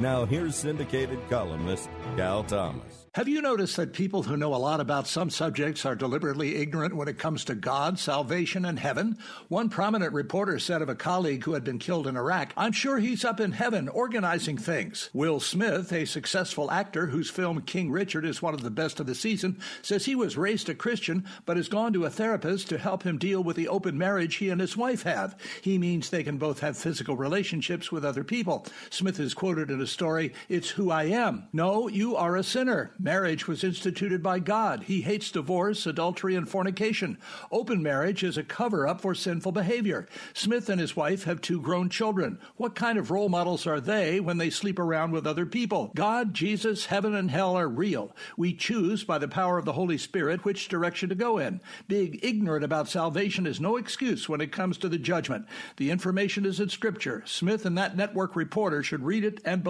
Now, here's syndicated columnist Cal Thomas. Have you noticed that people who know a lot about some subjects are deliberately ignorant when it comes to God, salvation, and heaven? One prominent reporter said of a colleague who had been killed in Iraq, I'm sure he's up in heaven organizing things. Will Smith, a successful actor whose film King Richard is one of the best of the season, says he was raised a Christian but has gone to a therapist to help him deal with the open marriage he and his wife have. He means they can both have physical relationships with other people. Smith is quoted in a story, It's who I am. No, you are a sinner. Marriage was instituted by God. He hates divorce, adultery, and fornication. Open marriage is a cover up for sinful behavior. Smith and his wife have two grown children. What kind of role models are they when they sleep around with other people? God, Jesus, heaven, and hell are real. We choose by the power of the Holy Spirit which direction to go in. Being ignorant about salvation is no excuse when it comes to the judgment. The information is in Scripture. Smith and that network reporter should read it and believe